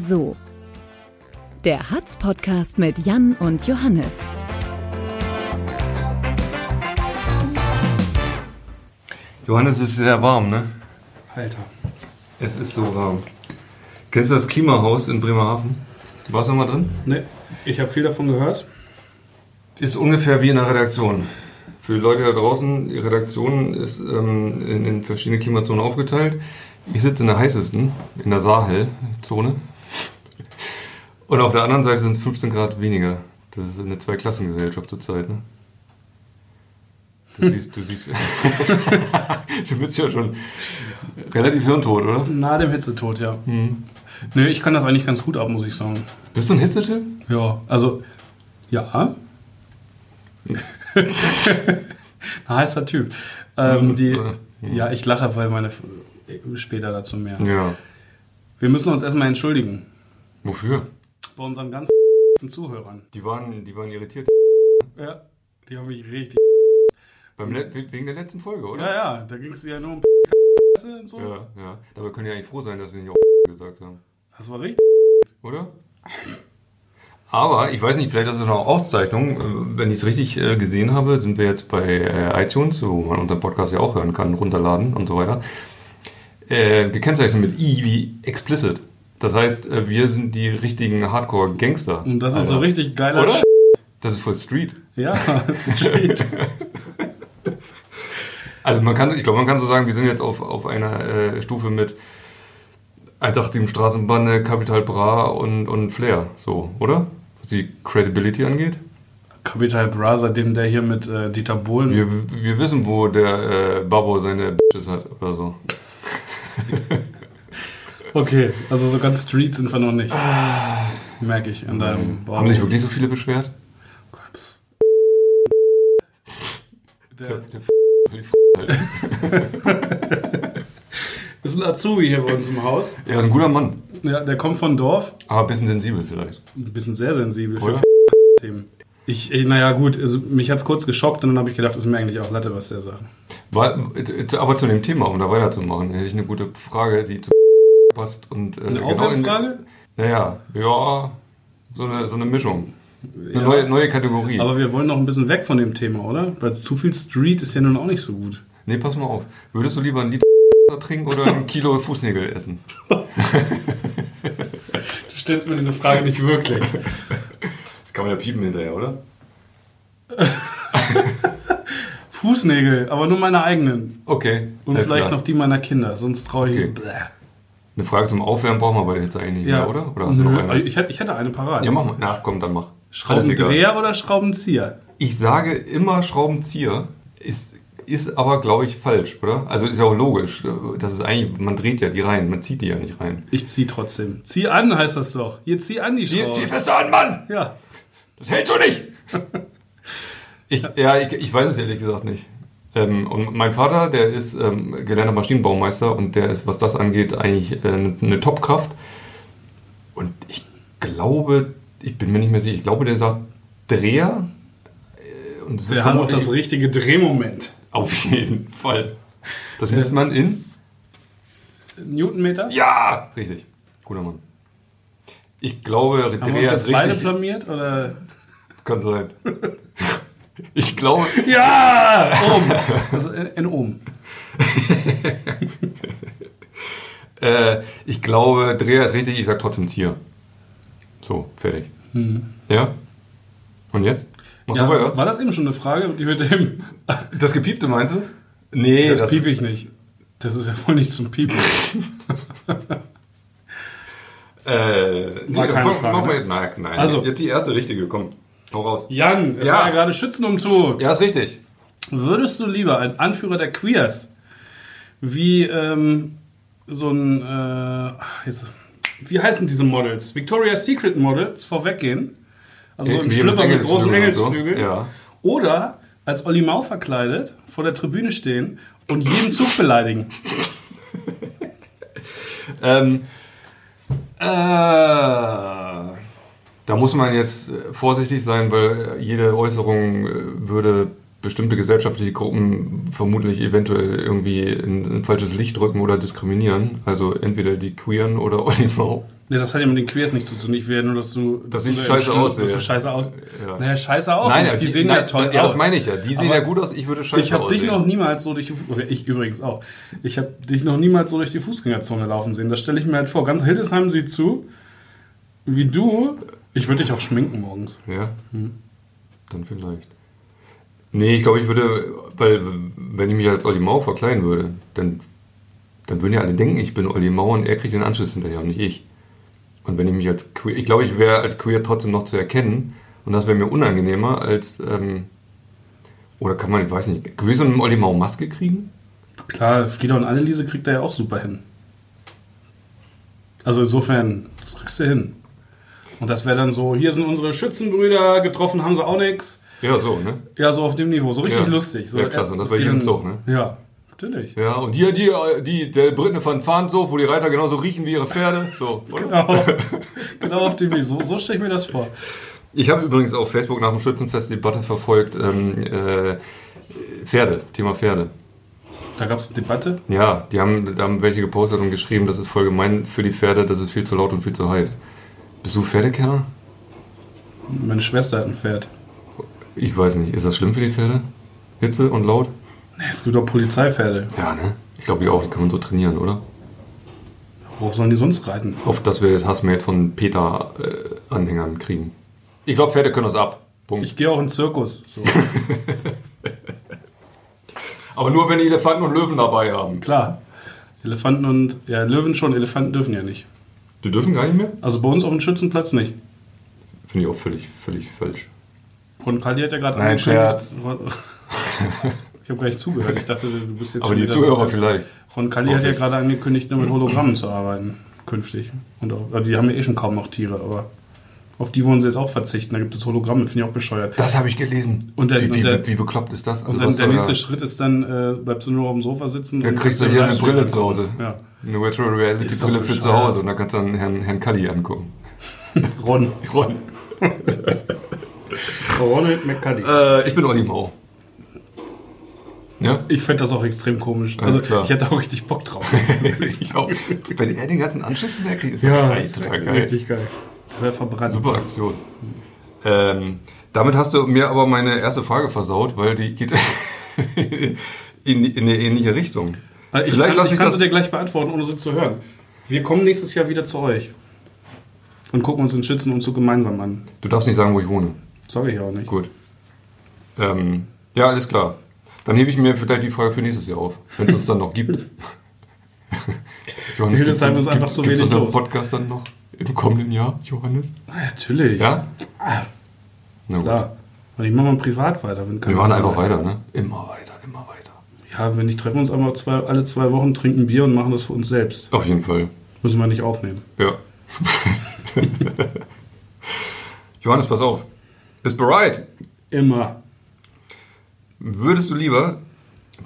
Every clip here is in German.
So. Der Hatz-Podcast mit Jan und Johannes. Johannes, es ist sehr warm, ne? Alter. Es ist so warm. Kennst du das Klimahaus in Bremerhaven? Warst du mal drin? Ne, ich habe viel davon gehört. Ist ungefähr wie in einer Redaktion. Für die Leute da draußen, die Redaktion ist ähm, in, in verschiedene Klimazonen aufgeteilt. Ich sitze in der heißesten, in der Sahel-Zone. Und auf der anderen Seite sind es 15 Grad weniger. Das ist eine Zweiklassengesellschaft zurzeit, ne? Du siehst, du siehst. du bist ja schon relativ hirntot, oder? Nahe dem Hitzetod, ja. Nö, ich kann das eigentlich ganz gut ab, muss ich sagen. Bist du ein Hitzetipp? Ja, also, ja. ein heißer Typ. Ähm, die, ja, ich lache, weil meine. Später dazu mehr. Ja. Wir müssen uns erstmal entschuldigen Wofür? Bei unseren ganzen Zuhörern. Die waren, die waren irritiert. Ja, die haben mich richtig. Beim wegen der letzten Folge, oder? Ja, ja, da ging es ja nur um und so. Ja, ja. Dabei können wir eigentlich froh sein, dass wir nicht auch gesagt haben. Das war richtig. Oder? Aber ich weiß nicht, vielleicht ist es noch Auszeichnung. Wenn ich es richtig äh, gesehen habe, sind wir jetzt bei äh, iTunes, wo man unseren Podcast ja auch hören kann, runterladen und so weiter. Äh, gekennzeichnet mit I wie explicit. Das heißt, äh, wir sind die richtigen Hardcore-Gangster. Und das ist so Alter. richtig geiler Oder? Sch Das ist voll Street. Ja, Street. Also man kann, ich glaube, man kann so sagen, wir sind jetzt auf, auf einer äh, Stufe mit 187 Straßenbahn, Capital Bra und, und Flair, so, oder? Was die Credibility angeht. Capital Bra, seitdem der hier mit äh, Dieter Bohlen. Wir, wir wissen, wo der äh, Babbo seine Bitches hat oder so. Okay, also so ganz Street sind wir noch nicht. Merke ich an deinem Haben sich wirklich so viele beschwert? Der Der, der F- halten. ist ein Azubi hier bei uns im Haus. Ja, ist ein guter Mann, Ja, der kommt von Dorf. aber ein bisschen sensibel vielleicht. Ein bisschen sehr sensibel für Oder? Themen. Ich, naja, gut, also mich hat es kurz geschockt und dann habe ich gedacht, ist mir eigentlich auch Latte, was der sagt. War, äh, aber zu dem Thema, um da weiterzumachen, hätte ich eine gute Frage, die zu passt und äh, Eine genau Aufwärmfrage? Naja, ja, so eine, so eine Mischung. Eine Ja. neue, neue Kategorie. Aber wir wollen noch ein bisschen weg von dem Thema, oder? Weil zu viel Street ist ja nun auch nicht so gut. nee, pass mal auf. Würdest du lieber ein Liter trinken oder ein Kilo Fußnägel essen? Du stellst mir diese Frage nicht wirklich. Das kann man ja piepen hinterher, oder? Fußnägel, aber nur meine eigenen. Okay. Und vielleicht klar. noch die meiner Kinder, sonst traue ich. Okay. Eine Frage zum Aufwärmen brauchen wir bei der Hitze eigentlich nicht mehr, oder? Oder hast du Nö, noch eine? Ich, hätte- ich hätte eine parat. Ja, mach mal. Ach komm, dann mach. Schraubendreher oder Schraubenzieher? Ich sage immer Schraubenzieher, ist, ist aber, glaube ich, falsch, oder? Also ist ja auch logisch. Das ist eigentlich, man dreht ja die rein, man zieht die ja nicht rein. Ich zieh trotzdem. Zieh an heißt das doch. Hier zieh an die Zieh, Schraube. zieh fester an, Mann! Ja. Das hält so nicht! ich, ja, ich, ich weiß es ehrlich gesagt nicht. Ähm, und mein Vater, der ist ähm, gelernter Maschinenbaumeister und der ist, was das angeht, eigentlich äh, eine, eine Topkraft. Und ich glaube, ich bin mir nicht mehr sicher, ich glaube, der sagt Dreher. Äh, Und Der hat auch das richtige Drehmoment. Auf jeden Fall. Das misst man in? Newtonmeter? Ja! Richtig. Guter Mann. Ich glaube, Haben wir uns Dreher ist jetzt beide richtig. blamiert? Oder? Kann sein. Ich glaube, Ja! Ohm. Also in, Ohm. äh, ich glaube, Dreher ist richtig, ich sag trotzdem Tier. So, fertig. Ja? Und jetzt? Ja, war das eben schon eine Frage, die mit dem. Das Gepiepte meinst du? Nee, Das, piep ich nicht. Das ist ja wohl nicht zum Piepen. Äh, nee, keine Frage, mach mal, ne? nein, nein. Also- jetzt die erste richtige, komm. Hau raus. Jan, es Ja. war ja gerade Schützenumzug. Ja, ist richtig. Würdest du lieber als Anführer der Queers wie ähm, so ein. Äh, jetzt, wie heißen diese Models? Victoria's Secret Models vorweggehen? Also im Wie Schlüpper mit Engelsflügeln großen und so. Engelsflügeln. Ja. Oder als Olli Mau verkleidet vor der Tribüne stehen und jeden Zug beleidigen. Ähm, äh, da muss man jetzt äh, vorsichtig sein, weil äh, jede Äußerung äh, würde bestimmte gesellschaftliche Gruppen vermutlich eventuell irgendwie in ein falsches Licht rücken oder diskriminieren. Also entweder die Queeren oder Mau. Ne, das hat ja mit den Queers nichts zu tun. Ich will ja nur, dass du. Dass ich scheiße aussehe. Dass du scheiße aus. Ja. Naja, scheiße auch. Nein, nicht. die, sehen ja nein, toll ja, aus. das meine ich ja. Die sehen Aber ja gut aus, ich würde scheiße Ich habe dich aussehen. noch niemals so durch die, ich übrigens auch. Ich habe dich noch niemals so durch die Fußgängerzone laufen sehen. Das stelle ich mir halt vor. Ganz Hildesheim sieht zu, wie du. Ich würde dich auch schminken morgens. Ja, Hm. dann vielleicht. Nee, ich glaube, ich würde, weil wenn ich mich als Olli Mau verkleiden würde, dann, dann würden ja alle denken, ich bin Olli Mau und er kriegt den Anschluss hinterher und nicht ich. Und wenn ich mich als queer, ich glaube, ich wäre als queer trotzdem noch zu erkennen und das wäre mir unangenehmer als, ähm, oder kann man, ich weiß nicht, gewiss so eine Olli Mau Maske kriegen? Klar, Frieda und Anneliese kriegt er ja auch super hin. Also insofern, das kriegst du hin. Und das wäre dann so, hier sind unsere Schützenbrüder, getroffen haben sie auch nix. Ja, so, ne? Ja, so auf dem Niveau, so richtig Ja. lustig. So, Ja, klasse, und das war dann- Zug, ne? Ja, natürlich. Ja, und hier, die, die, der Briten von Farnsof, wo die Reiter genauso riechen wie ihre Pferde, so? Genau, genau auf dem Niveau. So, so stelle ich mir das vor. Ich habe übrigens auf Facebook nach dem Schützenfest die Debatte verfolgt. Ähm, äh, Pferde, Thema Pferde. Da gab es eine Debatte. Ja, die haben, da haben welche gepostet und geschrieben, das ist voll gemein für die Pferde, das ist viel zu laut und viel zu heiß. Bist du Pferdekenner? Meine Schwester hat ein Pferd. Ich weiß nicht. Ist das schlimm für die Pferde? Hitze und laut? Nee, es gibt auch Polizeipferde. Ja, ne? Ich glaube, die auch. Die kann man so trainieren, oder? Worauf sollen die sonst reiten? Auf das wir jetzt Hassmail von Peter-Anhängern kriegen. Ich glaube, Pferde können das ab. Punkt. Ich gehe auch in den Zirkus. So. Aber nur, wenn die Elefanten und Löwen dabei haben. Klar. Elefanten und. Ja, Löwen schon, Elefanten dürfen ja nicht. Die dürfen gar nicht mehr? Also bei uns auf dem Schützenplatz nicht. Finde ich auch völlig, völlig falsch. Ron Kalli hat ja gerade Nein, Scherz. Ich habe gar nicht zugehört. Ich dachte, du bist jetzt Aber schon die Zuhörer so. vielleicht. Ron Kalli hat ja gerade angekündigt, nur mit Hologrammen zu arbeiten. Künftig. Und auch, also die haben ja eh schon kaum noch Tiere, aber auf die wollen sie jetzt auch verzichten. Da gibt es Hologramme, finde ich auch bescheuert. Das habe ich gelesen. Und der- wie, wie, und der- wie bekloppt ist das? Also Und dann der nächste da- Schritt ist dann, äh, bleibst du nur auf dem Sofa sitzen. Ja, und kriegst du hier eine Brille zu. Hause. Ja. Eine Virtual Reality Brille für zu. Hause und dann kannst du dann Herrn, Herrn Kalli angucken. Ron. Ron. Ronald McCuddy. Äh, ich bin Olli Mau. Ja? Ich fände das auch extrem komisch. Alles Also klar. ich hätte auch richtig Bock drauf. ich auch. Wenn er den ganzen Anschluss hinterkriegt, ist ja, das eigentlich total geil. richtig geil. Der wäre verbrannt. Super Aktion. Ähm, damit hast du mir aber meine erste Frage versaut, weil die geht in, in eine ähnliche Richtung. Also ich Vielleicht kann, ich ich kann das- sie dir gleich beantworten, ohne sie zu hören. Wir kommen nächstes Jahr wieder zu euch. Und gucken uns den Schützenumzug gemeinsam an. Du darfst nicht sagen, wo ich wohne. Sag ich auch nicht. Gut. Ähm, ja, alles klar. Dann hebe ich mir vielleicht die Frage für nächstes Jahr auf, wenn es uns dann noch gibt. Johannes, Hildesheim gibt's- ist einfach gibt's- zu wenig los. Podcast dann noch im kommenden Jahr, Johannes? Ah, natürlich. Ja? Ah, Na gut. klar. Und ich mache mal privat weiter. Wenn Wir machen einfach weiter, ne? Immer weiter, immer weiter. Ja, wenn nicht, treffen wir uns einmal zwei, alle zwei Wochen, trinken Bier und machen das für uns selbst. Auf jeden Fall. Müssen wir nicht aufnehmen. Ja. Johannes, pass auf. Bist bereit? Immer. Würdest du lieber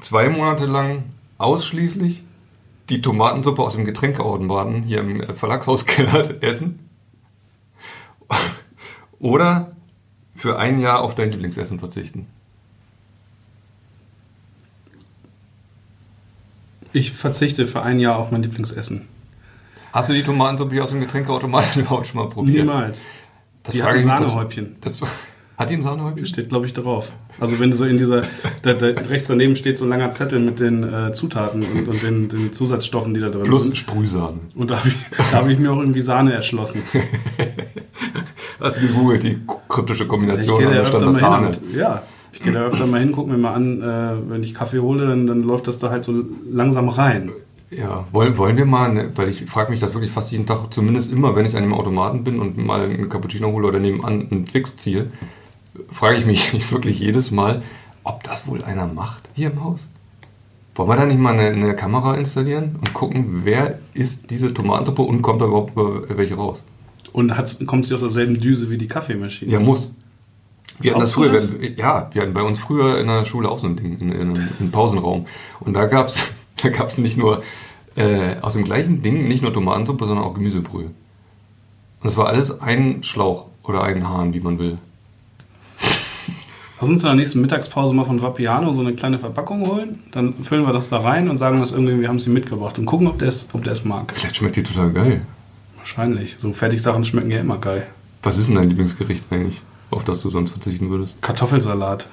zwei Monate lang ausschließlich die Tomatensuppe aus dem Getränkeautomaten hier im Verlagshauskeller essen? Oder für ein Jahr auf dein Lieblingsessen verzichten? Ich verzichte für ein Jahr auf mein Lieblingsessen. Hast du die Tomatensuppe hier aus dem Getränkeautomaten überhaupt schon mal probiert? Niemals. Das Die frage hat ich ein mich, Sahnehäubchen. Das, hat die ein Sahnehäubchen? Steht, glaube ich, drauf. Also wenn du so in dieser, da, da, rechts daneben steht so ein langer Zettel mit den äh, Zutaten und, und den, den Zusatzstoffen, die da drin Plus sind. Sprühsahne. Und da habe ich, da hab ich mir auch irgendwie Sahne erschlossen. Hast du gegoogelt, die kryptische Ich Kombination und da öfter stand. Sahne. Und, ja, ich gehe da öfter mal hin, gucke mir mal an, äh, wenn ich Kaffee hole, dann, dann läuft das da halt so langsam rein. Ja, wollen, wollen wir mal, ne, weil ich frage mich das wirklich fast jeden Tag, zumindest immer, wenn ich an dem Automaten bin und mal einen Cappuccino hole oder nebenan einen Twix ziehe, frage ich mich wirklich jedes Mal, ob das wohl einer macht hier im Haus. Wollen wir da nicht mal eine, eine Kamera installieren und gucken, wer isst diese Tomatensuppe und kommt da überhaupt welche raus? Und hat, kommt sie aus derselben Düse wie die Kaffeemaschine. Ja, muss. Wir hatten das früher, das? wir, ja, wir hatten bei uns früher in der Schule auch so ein Ding, in, in ist- Pausenraum. Und da gab es da gab's nicht nur äh, aus dem gleichen Ding, nicht nur Tomatensuppe, sondern auch Gemüsebrühe. Und das war alles ein Schlauch oder ein Hahn, wie man will. Lass uns in der nächsten Mittagspause mal von Vapiano so eine kleine Verpackung holen. Dann füllen wir das da rein und sagen das irgendwie, wir haben sie mitgebracht und gucken, ob der es ob mag. Vielleicht schmeckt die total geil. Wahrscheinlich. So Fertigsachen schmecken ja immer geil. Was ist denn dein Lieblingsgericht eigentlich, auf das du sonst verzichten würdest? Kartoffelsalat.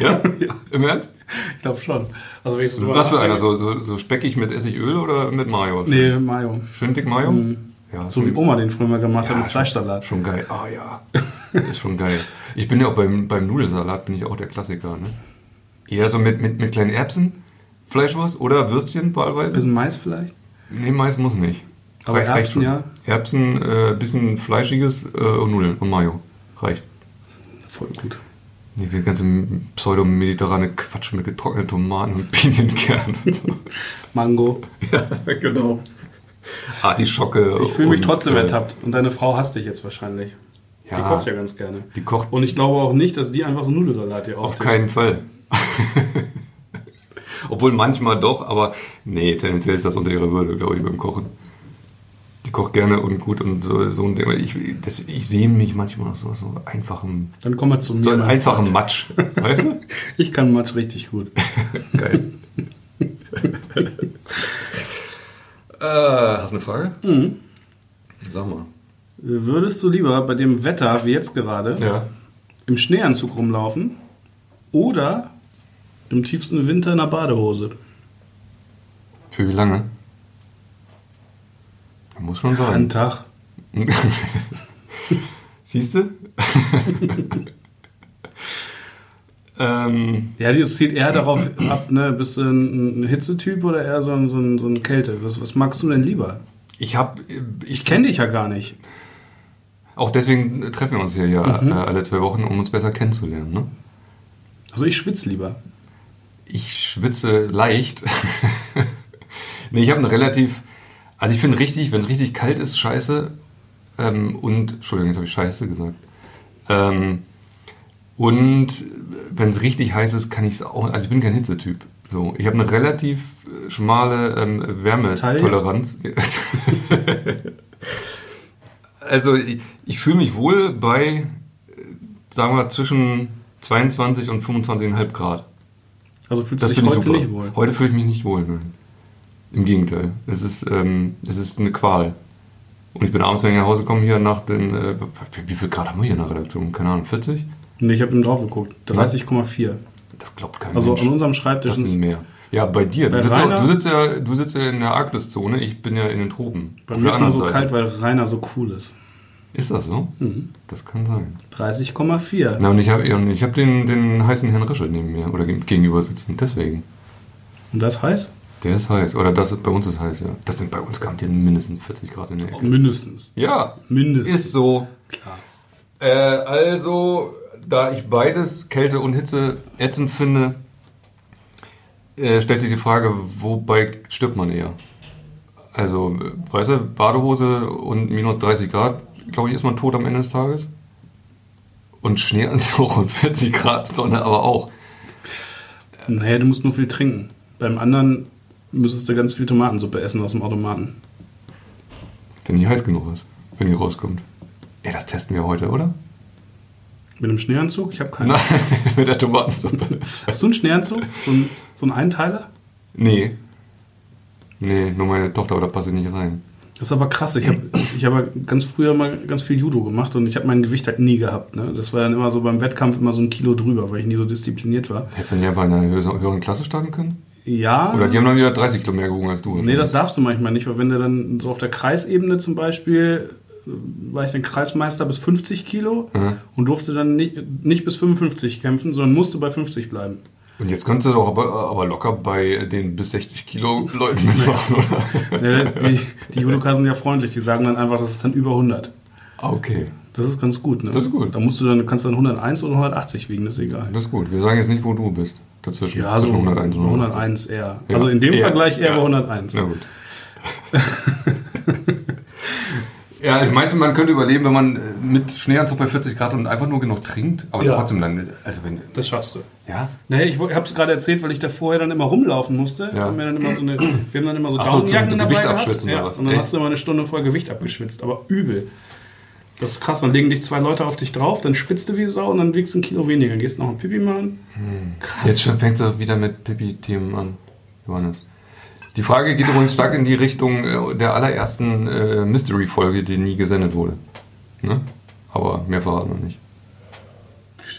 Ja? Ja. Im Ernst? Ich glaube schon. Also wenn ich so Was für einer? So, so, so speckig mit Essigöl oder mit Mayo? Nee, Mayo. Schön dick Mayo? Ja, So wie Oma den früher mal gemacht hat mit Fleischsalat. Schon geil. Ah ja. ist schon geil. Ich bin ja auch beim, beim Nudelsalat bin ich auch der Klassiker. Ne? Eher so mit, mit, mit kleinen Erbsen, Fleischwurst oder Würstchen wahlweise. Bisschen Mais vielleicht? Nee, Mais muss nicht. Aber Reicht- reicht Erbsen, schon. ja. Erbsen, äh, bisschen fleischiges äh, und Nudeln und Mayo. Reicht. Voll gut. Diese ganze pseudo-mediterrane Quatsch mit getrockneten Tomaten und Pinienkernen und so. Mango. ja, genau. Artischocke. Ich fühle mich und, trotzdem äh, ertappt. Und deine Frau hasst dich jetzt wahrscheinlich. Ja, Die kocht ja ganz gerne. Die kocht Und ich glaube auch nicht, dass die einfach so Nudelsalat hier auf auftischt. keinen Fall. Obwohl manchmal doch, aber nee, tendenziell ist das unter ihrer Würde, glaube ich, beim Kochen. Die kocht gerne und gut und so, so ein Ding. Ich, das, ich sehe mich manchmal noch so, so einfachem, Dann kommen wir zu mir. so ein mein einfachem Freund. Matsch. Weißt du? Ich kann Matsch richtig gut. Geil. Äh, hast du eine Frage? Mhm. Sag mal. Würdest du lieber bei dem Wetter wie jetzt gerade Ja. im Schneeanzug rumlaufen oder im tiefsten Winter in einer Badehose? Für wie lange? Muss schon Einen sein. Tag. Siehst du? ähm, Ja, das zielt eher darauf ab, ne? Bist du ein, ein Hitzetyp oder eher so ein, so ein, so ein Kälte? Was, was magst du denn lieber? ich habe, Ich kenne dich ja gar nicht. auch deswegen treffen wir uns hier ja äh, alle zwei Wochen, um uns besser kennenzulernen. Ne? Also ich schwitze lieber. Ich schwitze leicht. nee, ich habe eine relativ, also ich finde richtig, wenn es richtig kalt ist, scheiße. Ähm, und, Entschuldigung, jetzt habe ich scheiße gesagt. Ähm, und wenn es richtig heiß ist, kann ich es auch, also ich bin kein Hitzetyp. So, ich habe eine relativ äh, schmale ähm, Wärmetoleranz. also ich, ich fühle mich wohl bei, äh, sagen wir, zwischen 22 und 25,5 Grad. Also fühlst Das du dich heute super. nicht wohl. Heute fühle ich mich nicht wohl, nein. Im Gegenteil. Es ist, ähm, es ist eine Qual. Und ich bin abends, wenn ich nach Hause komme, hier nach den. Äh, wie- wie viel Grad haben wir hier in der Redaktion? Keine Ahnung, 40? Nee, ich habe eben drauf geguckt. 30,4. Das glaubt kein Also Mensch. an unserem Schreibtisch das sind mehr. Ja, bei dir. Du Bei sitzt, ja, Rainer- du, sitzt ja, du sitzt ja in der Arktiszone, ich bin ja in den Tropen. bei mir ist nur so Seite. kalt, weil Rainer so cool ist. Ist das so? Mhm. Das kann sein. 30,4. Na, und ich habe ich hab den, den heißen Herrn Rische neben mir oder gegenüber sitzen. Deswegen. Und das heißt? Der ist heiß. Oder das ist, bei uns ist heiß, ja. Das sind bei uns garantiert mindestens 40 Grad in der Ecke. Mindestens. Ja, Mindestens. ist so. Klar. Äh, also, da ich beides, Kälte und Hitze, ätzend finde, äh, stellt sich die Frage, wobei stirbt man eher? Also, äh, weißt du, Badehose und minus 30 Grad, glaube ich, ist man tot am Ende des Tages. Und Schneeanzug und 40 Grad Sonne aber auch. Naja, du musst nur viel trinken. Beim anderen müsstest du ganz viel Tomatensuppe essen aus dem Automaten. Wenn die heiß genug ist, wenn die rauskommt. Ja, das testen wir heute, oder? Mit einem Schneeanzug? Ich habe keinen. Nein, mit der Tomatensuppe. Hast du einen Schneeanzug? So ein, so ein Einteiler? Nee. Nee, nur meine Tochter, aber da passe ich nicht rein. Das ist aber krass. Ich habe ich hab ganz früher mal ganz viel Judo gemacht und ich habe mein Gewicht halt nie gehabt. Ne? Das war dann immer so beim Wettkampf immer so ein Kilo drüber, weil ich nie so diszipliniert war. Hättest du nicht einfach in einer höheren Klasse starten können? Ja. Oder die haben dann wieder 30 Kilo mehr gewogen als du. Nee, das darfst du manchmal nicht, weil wenn du dann so auf der Kreisebene zum Beispiel, war ich dann Kreismeister bis 50 Kilo Mhm. und durfte dann nicht, nicht bis 55 kämpfen, sondern musste bei 50 bleiben. Und jetzt könntest du doch aber, aber locker bei den bis 60 Kilo Leuten mitmachen, oder? Die, die Judoka sind ja freundlich, die sagen dann einfach, das ist dann über 100. Ah, Okay, Das ist ganz gut, ne? Das ist gut. Da musst du dann, kannst du dann 101 oder 180 wiegen, das ist egal. das ist gut. Wir sagen jetzt nicht, wo du bist. Dazwischen. Ja, so Zwischen 101 und 101. 101 eher. Ja, Also in dem eher. Vergleich eher Ja. bei 101. Na gut. ja, ich meinte, man könnte überleben, wenn man äh, mit Schneeanzug bei 40 Grad und einfach nur genug trinkt. Aber Ja. trotzdem dann, also wenn, Das schaffst du. ja, Naja, ich habe es gerade erzählt, weil ich da vorher dann immer rumlaufen musste. Ja. Haben wir, dann immer so eine, wir haben dann immer so Ach so, dabei Gewicht gehabt. abschwitzen ja, oder was? Und dann Echt? hast du immer eine Stunde vorher Gewicht abgeschwitzt, aber übel. Das ist krass, dann legen dich zwei Leute auf dich drauf, dann schwitzt du wie Sau und dann wiegst du ein Kilo weniger. Dann gehst du noch ein Pipi machen. Krass. Jetzt schon fängst du wieder mit Pipi-Themen an, Johannes. Die Frage geht übrigens stark in die Richtung äh, der allerersten äh, Mystery-Folge, die nie gesendet wurde. Ne? Aber mehr verraten wir nicht.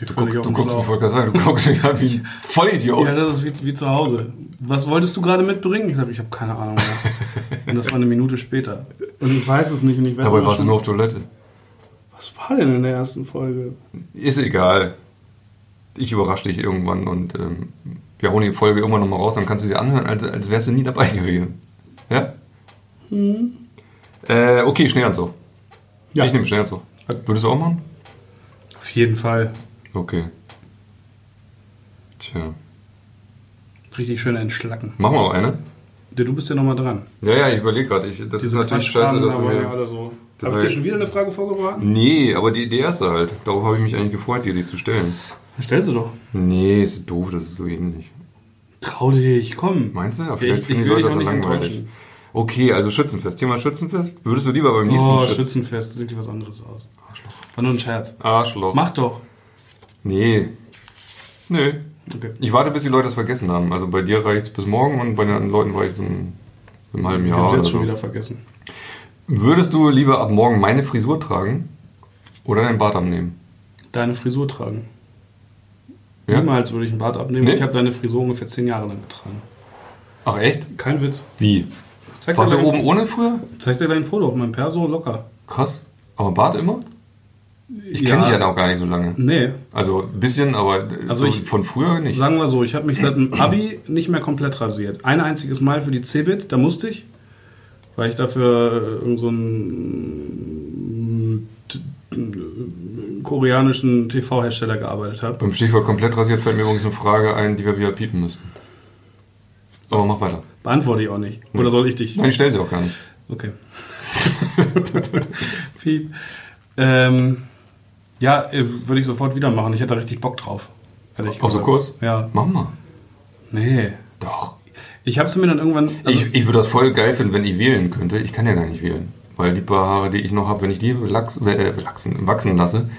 Du guckst, du guckst, ich Schlauch. wollte gerade sagen, du guckst mich an wie ein Vollidiot. Ja, das ist wie, wie zu Hause. Was wolltest du gerade mitbringen? Ich sage, ich habe keine Ahnung. Und das war eine Minute später. Und ich weiß es nicht. Und ich werde Dabei warst du nur auf Toilette. Was war denn in der ersten Folge? Ist egal. Ich überrasche dich irgendwann und ähm, wir hauen die Folge irgendwann nochmal raus, dann kannst du sie anhören, als, als wärst du nie dabei gewesen. Ja? Äh, okay, Schneeanzug. Mhm. Ja. Ich nehme Schneeanzug. Würdest du auch machen? Auf jeden Fall. Okay. Tja. Richtig schön entschlacken. Machen wir auch eine? Du bist ja nochmal dran. Ja, ja, ich überlege gerade. Das ist natürlich scheiße, dass du ja mir... so. Habe ich dir schon wieder eine Frage vorgebracht? Nee, aber die, die erste halt. Darauf habe ich mich eigentlich gefreut, dir die zu stellen. Stell sie doch. Nee, ist doof, das ist so ähnlich. Trau dich, komm. Meinst du? Aber vielleicht ich, finden ich Leute auch das so langweilig. Okay, also Schützenfest. Thema Schützenfest. Würdest du lieber beim nächsten Oh, Schützen- Schützenfest, sieht dir was anderes aus. War nur ein Scherz. Arschloch. Mach doch. Nee. Nö. Okay. Ich warte, bis die Leute es vergessen haben. Also bei dir reicht es bis morgen und bei den anderen Leuten reicht es in, in einem halben Ich Jahr. habe oder jetzt schon so. wieder vergessen. Würdest du lieber ab morgen meine Frisur tragen oder deinen Bart abnehmen? Deine Frisur tragen. Ja? Niemals würde ich einen Bart abnehmen. Nee? Ich habe deine Frisur ungefähr zehn Jahre lang getragen. Ach echt? Kein Witz. Wie? Zeig, Warst du oben ohne früher? zeig dir gleich ein Foto auf meinem Perso, locker. Krass. Aber Bart immer? Ich kenne dich ja noch gar nicht so lange. Nee, Also ein bisschen, aber Also so ich- von früher nicht. sagen wir so, ich habe mich seit dem Abi nicht mehr komplett rasiert. Ein einziges Mal für die Cebit, da musste ich, weil ich dafür irgendeinen so t- koreanischen TV-Hersteller gearbeitet habe. Beim Stichwort komplett rasiert fällt mir übrigens eine Frage ein, die wir wieder piepen müssen. Aber mach weiter. Beantworte ich auch nicht. Oder soll ich dich? Nein, ich stelle sie auch gar nicht. Okay. Piep. Ähm, ja, äh, würde ich sofort wieder machen. Ich hätte da richtig Bock drauf. ehrlich Auf so kurz? Ja. Mach mal. Nee. Doch. Ich habe es mir dann irgendwann. Also, ich, ich würde das voll geil finden, wenn ich wählen könnte. Ich kann ja gar nicht wählen. Weil die paar Haare, die ich noch habe, wenn ich die lachs, äh, wachsen, wachsen lasse,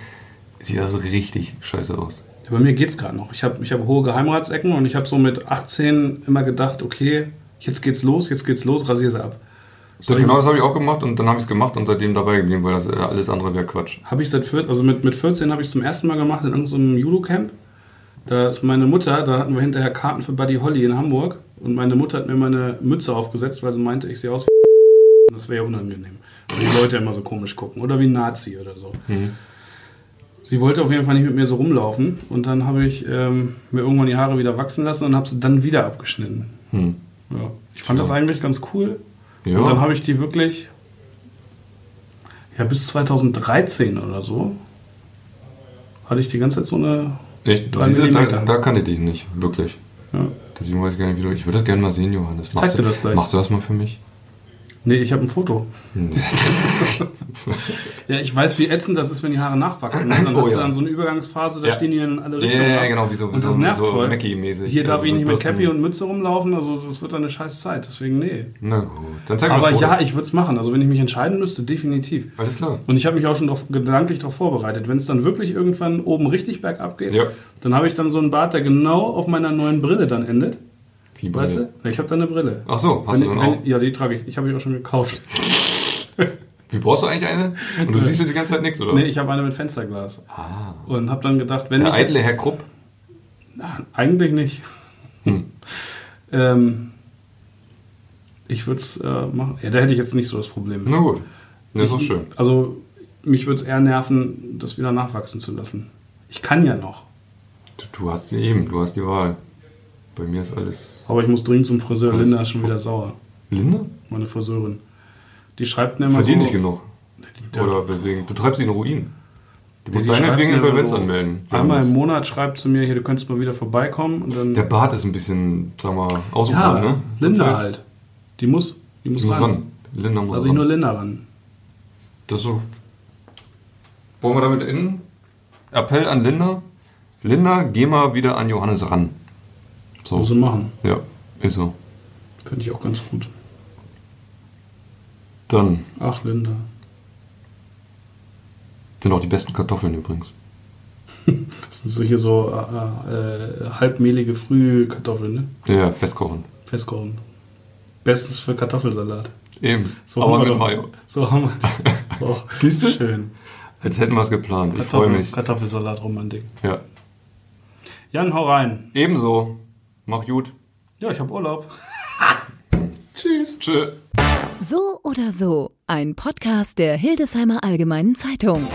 sieht das richtig scheiße aus. bei mir geht's gerade noch. Ich habe ich hab hohe Geheimratsecken und ich habe so mit 18 immer gedacht, okay, jetzt geht's los, jetzt geht's los, rasiere sie ab. So, genau das habe ich auch gemacht und dann habe ich es gemacht und seitdem dabei geblieben, weil das äh, alles andere wäre Quatsch. Habe ich seit 14, also mit, mit 14 habe ich es zum ersten Mal gemacht in irgendeinem Judo-Camp. Da ist meine Mutter, da hatten wir hinterher Karten für Buddy Holly in Hamburg und meine Mutter hat mir meine Mütze aufgesetzt, weil sie meinte, ich sehe aus wie und das wäre ja unangenehm. Weil die Leute immer so komisch gucken oder wie ein Nazi oder so. Sie wollte auf jeden Fall nicht mit mir so rumlaufen und dann habe ich ähm, mir irgendwann die Haare wieder wachsen lassen und habe sie dann wieder abgeschnitten. Hm. Ja. Ich fand das eigentlich ganz cool. Ja. Und dann habe ich die wirklich, ja, bis 2013 oder so, hatte ich die ganze Zeit so eine. Echt? Drei Siehst du, da, da kann ich dich nicht, wirklich. Ja. Deswegen weiß ich gar nicht, wie du. Ich würde das gerne mal sehen, Johannes. Zeig dir du, das gleich. Machst du das mal für mich? Nee, ich habe ein Foto. Hm. Ja, ich weiß, wie ätzend das ist, wenn die Haare nachwachsen. ne? Dann Oh hast du ja. dann so eine Übergangsphase, da Ja. stehen die dann in alle Ja, Richtungen. ja, ab. genau, wie so, Und so, das nervt so voll. Mackie-mäßig. Hier darf Also ich so nicht mit. Cappy und Mütze rumlaufen, also das wird dann eine scheiß Zeit. Deswegen nee. Na gut, dann zeig mal Aber ja, ich würde es machen. Also wenn ich mich entscheiden müsste, definitiv. Alles klar. Und ich habe mich auch schon drauf, gedanklich darauf vorbereitet. Wenn es dann wirklich irgendwann oben richtig bergab geht, Ja. dann habe ich dann so einen Bart, der genau auf meiner neuen Brille dann endet. Wie Weißt Brille? du? Ich habe da eine Brille. Ach so, hast Wenn, du dann auch? wenn, ja, die trage ich. Ich habe die auch schon gekauft. Wie brauchst du eigentlich eine? Und du siehst jetzt die ganze Zeit nichts, oder? Nee, ich habe eine mit Fensterglas. Ah. Und habe dann gedacht, wenn Der ich. eitle Jetzt, Herr Krupp. na, eigentlich nicht. Hm. Ähm, ich würde es äh, machen. Ja, da hätte ich jetzt nicht so das Problem mit. Na gut. Das ist doch Ich- schön. Also, mich würde es eher nerven, das wieder nachwachsen zu lassen. Ich kann ja noch. Du, du hast die eben, du hast die Wahl. Bei mir ist alles. Aber ich muss dringend zum Friseur. Linda ist schon wieder sauer. Linda? Meine Friseurin. Die schreibt mir immer Verdient so. nicht genug. Die- Oder weswegen. Du treibst sie in Ruin. Die die muss deine wegen Insolvenz so anmelden. Einmal im Ja, Monat schreibt sie mir, hier, du könntest mal wieder vorbeikommen. Und dann, Der Bart ist ein bisschen, sag mal, ja, ausufernd, ne? Linda Zurzeit. halt. Die muss, die muss, Die muss ran. ran. Linda muss Also ich ran. nur Linda ran. Das so. Wollen wir damit enden? Appell an Linda. Linda, geh mal wieder an Johannes ran. So. Muss sie machen. Ja, ist so. Finde ich auch ganz gut. Dann Ach, Linda. sind auch die besten Kartoffeln übrigens. Das sind so hier so äh, äh, halbmehlige Frühkartoffeln, ne? Ja, festkochen. Festkochen. Bestens für Kartoffelsalat. Eben. So Aber haben wir mit doch- Mayo. So haben wir oh, Siehst du? Schön. Als hätten wir es geplant. Ich freue Kartoffel, mich. Kartoffelsalat-Romantik. Ja. Jan, hau rein. Ebenso. Mach gut. Ja, ich habe Urlaub. Tschüss. Tschö. So oder so, ein Podcast der Hildesheimer Allgemeinen Zeitung.